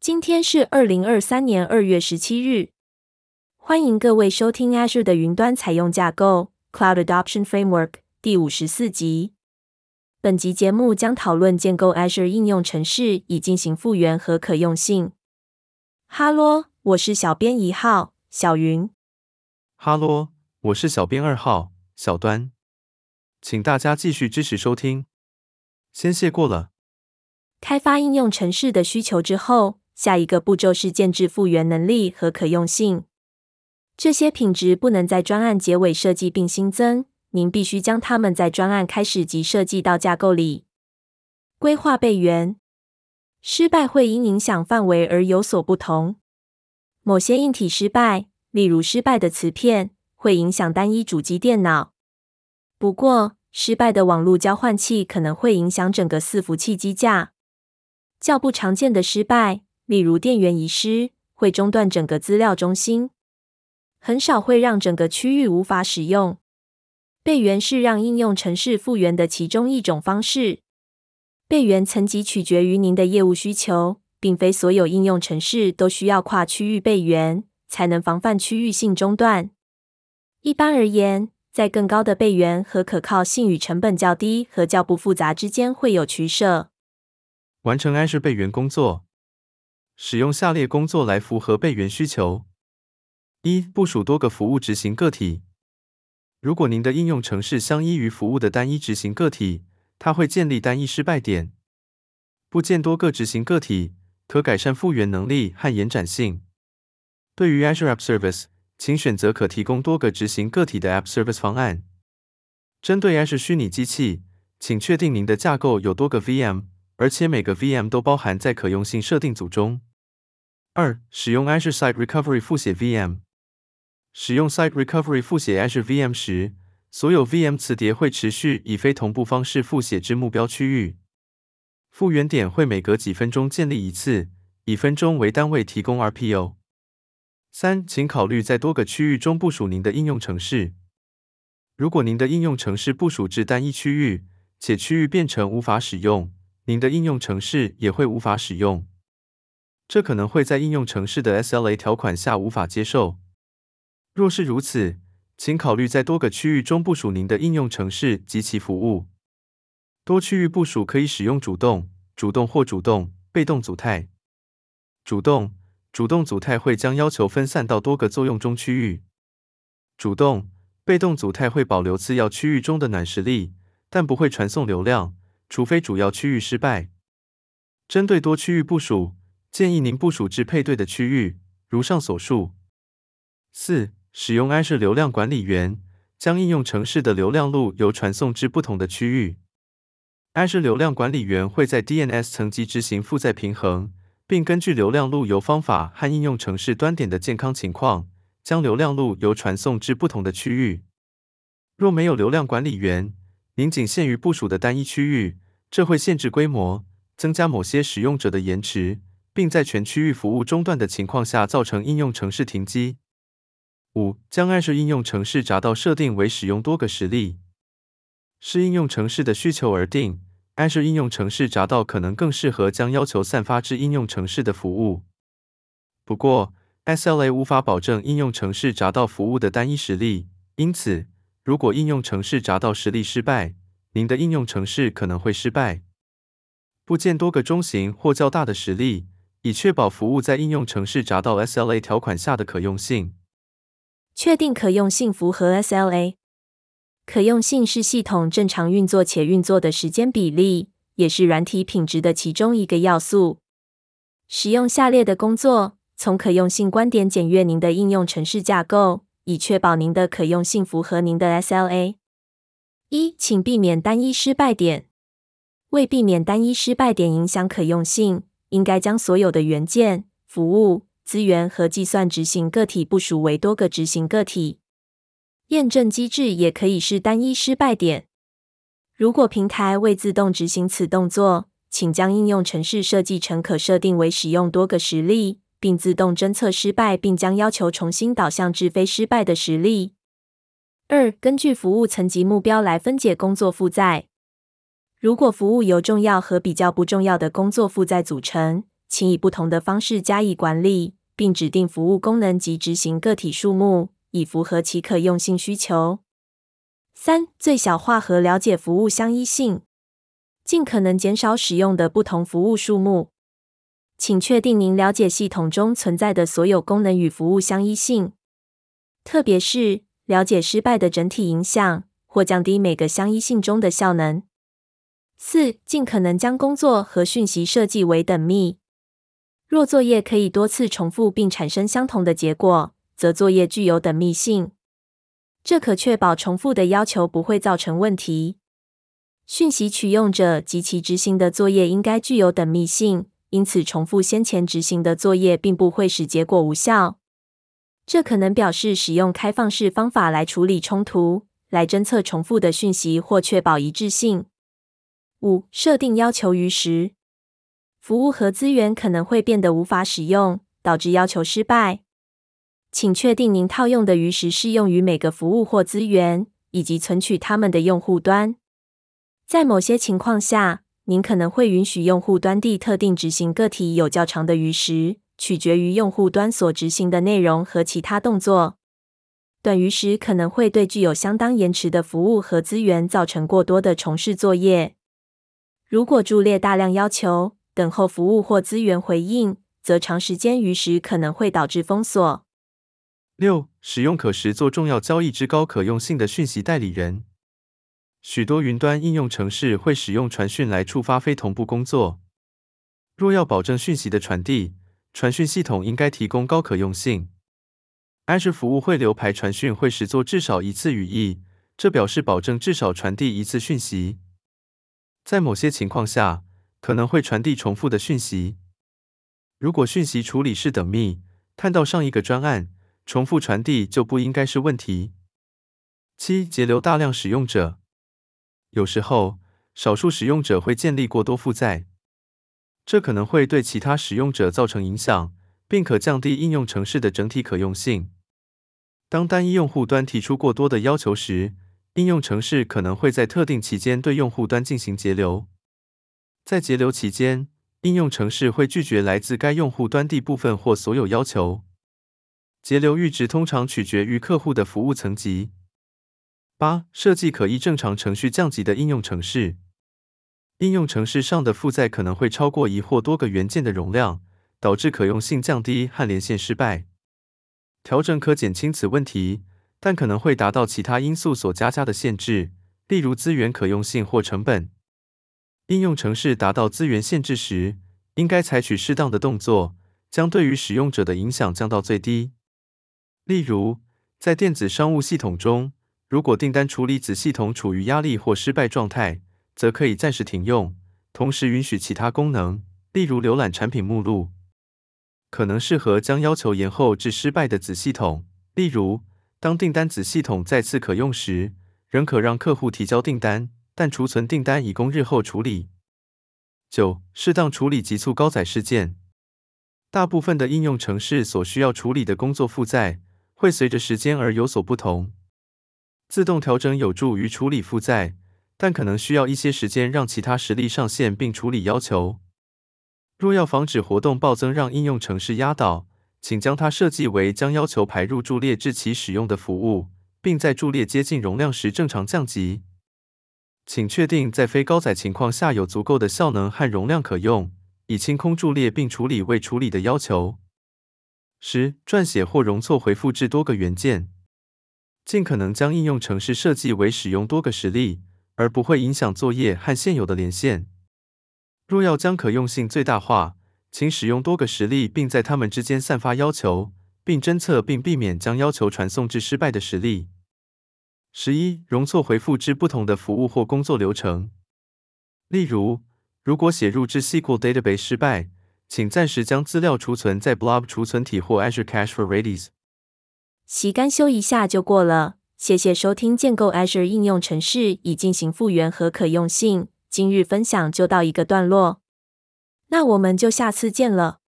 今天是二零二三年二月十七日。欢迎各位收听 Azure 的云端采用架构 Cloud Adoption Framework 第五十四集。本集节目将讨论建构 Azure 应用程式以进行复原和可用性。哈喽，我是小编一号小云。哈喽，我是小编二号小端。请大家继续支持收听，先谢过了。开发应用程式的需求之后，下一个步骤是建置复原能力和可用性。这些品质不能在专案结尾设计并新增，您必须将它们在专案开始即设计到架构里。规划备援，失败会因影响范围而有所不同。某些硬体失败，例如失败的磁片，会影响单一主机电脑。不过，失败的网络交换器可能会影响整个伺服器机架。较不常见的失败，例如电源遗失，会中断整个资料中心，很少会让整个区域无法使用。备援是让应用程式复原的其中一种方式。备援层级取决于您的业务需求，并非所有应用程式都需要跨区域备援，才能防范区域性中断。一般而言，在更高的备援和可靠性与成本较低和较不复杂之间会有取舍。完成 Azure 备援工作，使用下列工作来符合备援需求：一、部署多个服务执行个体。如果您的应用程式相依于服务的单一执行个体，它会建立单一失败点。布建多个执行个体，可改善复原能力和延展性。对于 Azure App Service，请选择可提供多个执行个体的 App Service 方案。针对 Azure 虚拟机器，请确定您的架构有多个 VM。而且每个 VM 都包含在可用性设定组中。二、使用 Azure Site Recovery 复写 VM。使用 Site Recovery 复写 Azure VM 时，所有 VM 磁碟会持续以非同步方式复写至目标区域。复原点会每隔几分钟建立一次，以分钟为单位提供 RPO。三、请考虑在多个区域中部署您的应用程式。如果您的应用程式部署至单一区域，且区域变成无法使用，您的应用程式也会无法使用，这可能会在应用程式的 SLA 条款下无法接受。若是如此，请考虑在多个区域中部署您的应用程式及其服务。多区域部署可以使用主动、主动或主动、被动组态。主动、主动组态会将要求分散到多个作用中区域。主动、被动组态会保留次要区域中的暖实力，但不会传送流量。除非主要区域失败。针对多区域部署，建议您部署至配对的区域，如上所述。四、使用 Azure 流量管理员，将应用城市的流量路由传送至不同的区域。Azure 流量管理员会在 DNS 层级执行负载平衡，并根据流量路由方法和应用城市端点的健康情况，将流量路由传送至不同的区域。若没有流量管理员，您仅限于部署的单一区域，这会限制规模，增加某些使用者的延迟，并在全区域服务中断的情况下造成应用程式停机。五、将 Azure 应用程式闸道设定为使用多个实例，视应用程式的需求而定。Azure 应用程式闸道可能更适合将要求散发至应用程式的服务。不过，SLA 无法保证应用程式闸道服务的单一实例，因此，如果应用程式闸道实例失败，您的应用程式可能会失败。布建多个中型或较大的实例，以确保服务在应用程式闸到 SLA 条款下的可用性。确定可用性符合 SLA。可用性是系统正常运作且运作的时间比例，也是软体品质的其中一个要素。使用下列的工作，从可用性观点检阅您的应用程式架构。以确保您的可用性符合您的 SLA。一，请避免单一失败点。为避免单一失败点影响可用性，应该将所有的元件、服务、资源和计算执行个体部署为多个执行个体。验证机制也可以是单一失败点。如果平台未自动执行此动作，请将应用程式设计成可设定为使用多个实例。并自动侦测失败，并将要求重新导向至非失败的实例。二、根据服务层级目标来分解工作负载。如果服务由重要和比较不重要的工作负载组成，请以不同的方式加以管理，并指定服务功能及执行个体数目，以符合其可用性需求。三、最小化和了解服务相依性，尽可能减少使用的不同服务数目。请确定您了解系统中存在的所有功能与服务相依性，特别是了解失败的整体影响，或降低每个相依性中的效能。四、尽可能将工作和讯息设计为等密。若作业可以多次重复并产生相同的结果，则作业具有等密性。这可确保重复的要求不会造成问题。讯息取用者及其执行的作业应该具有等密性，因此重复先前执行的作业并不会使结果无效。这可能表示使用开放式方法来处理冲突，来侦测重复的讯息或确保一致性。五、设定要求于时。服务和资源可能会变得无法使用，导致要求失败。请确定您套用的余时适用于每个服务或资源，以及存取它们的用户端。在某些情况下，您可能会允许用户端地特定执行个体有较长的余时，取决于用户端所执行的内容和其他动作。短余时可能会对具有相当延迟的服务和资源造成过多的重试作业。如果驻列大量要求，等候服务或资源回应，则长时间逾时可能会导致封锁。六、使用可实作重要交易之高可用性的讯息代理人。许多云端应用程式会使用传讯来触发非同步工作。若要保证讯息的传递，传讯系统应该提供高可用性。Azure 服务会流排传讯会实作至少一次语义，这表示保证至少传递一次讯息。在某些情况下，可能会传递重复的讯息。如果讯息处理是等密，看到上一个专案，重复传递就不应该是问题。七、截留大量使用者。有时候，少数使用者会建立过多负载，这可能会对其他使用者造成影响，并可降低应用程式的整体可用性。当单一用户端提出过多的要求时，应用程式可能会在特定期间对用户端进行节流。在节流期间，应用程式会拒绝来自该用户端地部分或所有要求。节流阈值通常取决于客户的服务层级。八、设计可依正常程序降级的应用程式。应用程式上的负载可能会超过一或多个元件的容量，导致可用性降低和连线失败。调整可减轻此问题，但可能会达到其他因素所加加的限制，例如资源可用性或成本。应用程式达到资源限制时，应该采取适当的动作，将对于使用者的影响降到最低。例如，在电子商务系统中，如果订单处理子系统处于压力或失败状态，则可以暂时停用，同时允许其他功能，例如浏览产品目录，可能适合将要求延后至失败的子系统。例如，当订单子系统再次可用时，仍可让客户提交订单。但储存订单以供日后处理。九、适当处理急促高载事件。大部分的应用程式所需要处理的工作负载会随着时间而有所不同。自动调整有助于处理负载，但可能需要一些时间让其他实例上线并处理要求。若要防止活动暴增让应用程式压倒，请将它设计为将要求排入柱列至其使用的服务，并在柱列接近容量时正常降级。请确定在非高载情况下有足够的效能和容量可用，以清空柱列并处理未处理的要求。十、撰写或容错回复至多个元件，尽可能将应用程式设计为使用多个实例，而不会影响作业和现有的连线。若要将可用性最大化，请使用多个实例，并在它们之间散发要求，并侦测并避免将要求传送至失败的实例。十一、容错回复至不同的服务或工作流程。例如，如果写入至 SQL Database 失败，请暂时将资料储存在 Blob 储存体或 Azure Cache for Redis。其干修一下就过了。谢谢收听建构 Azure 应用程式以进行复原和可用性。今日分享就到一个段落，那我们就下次见了。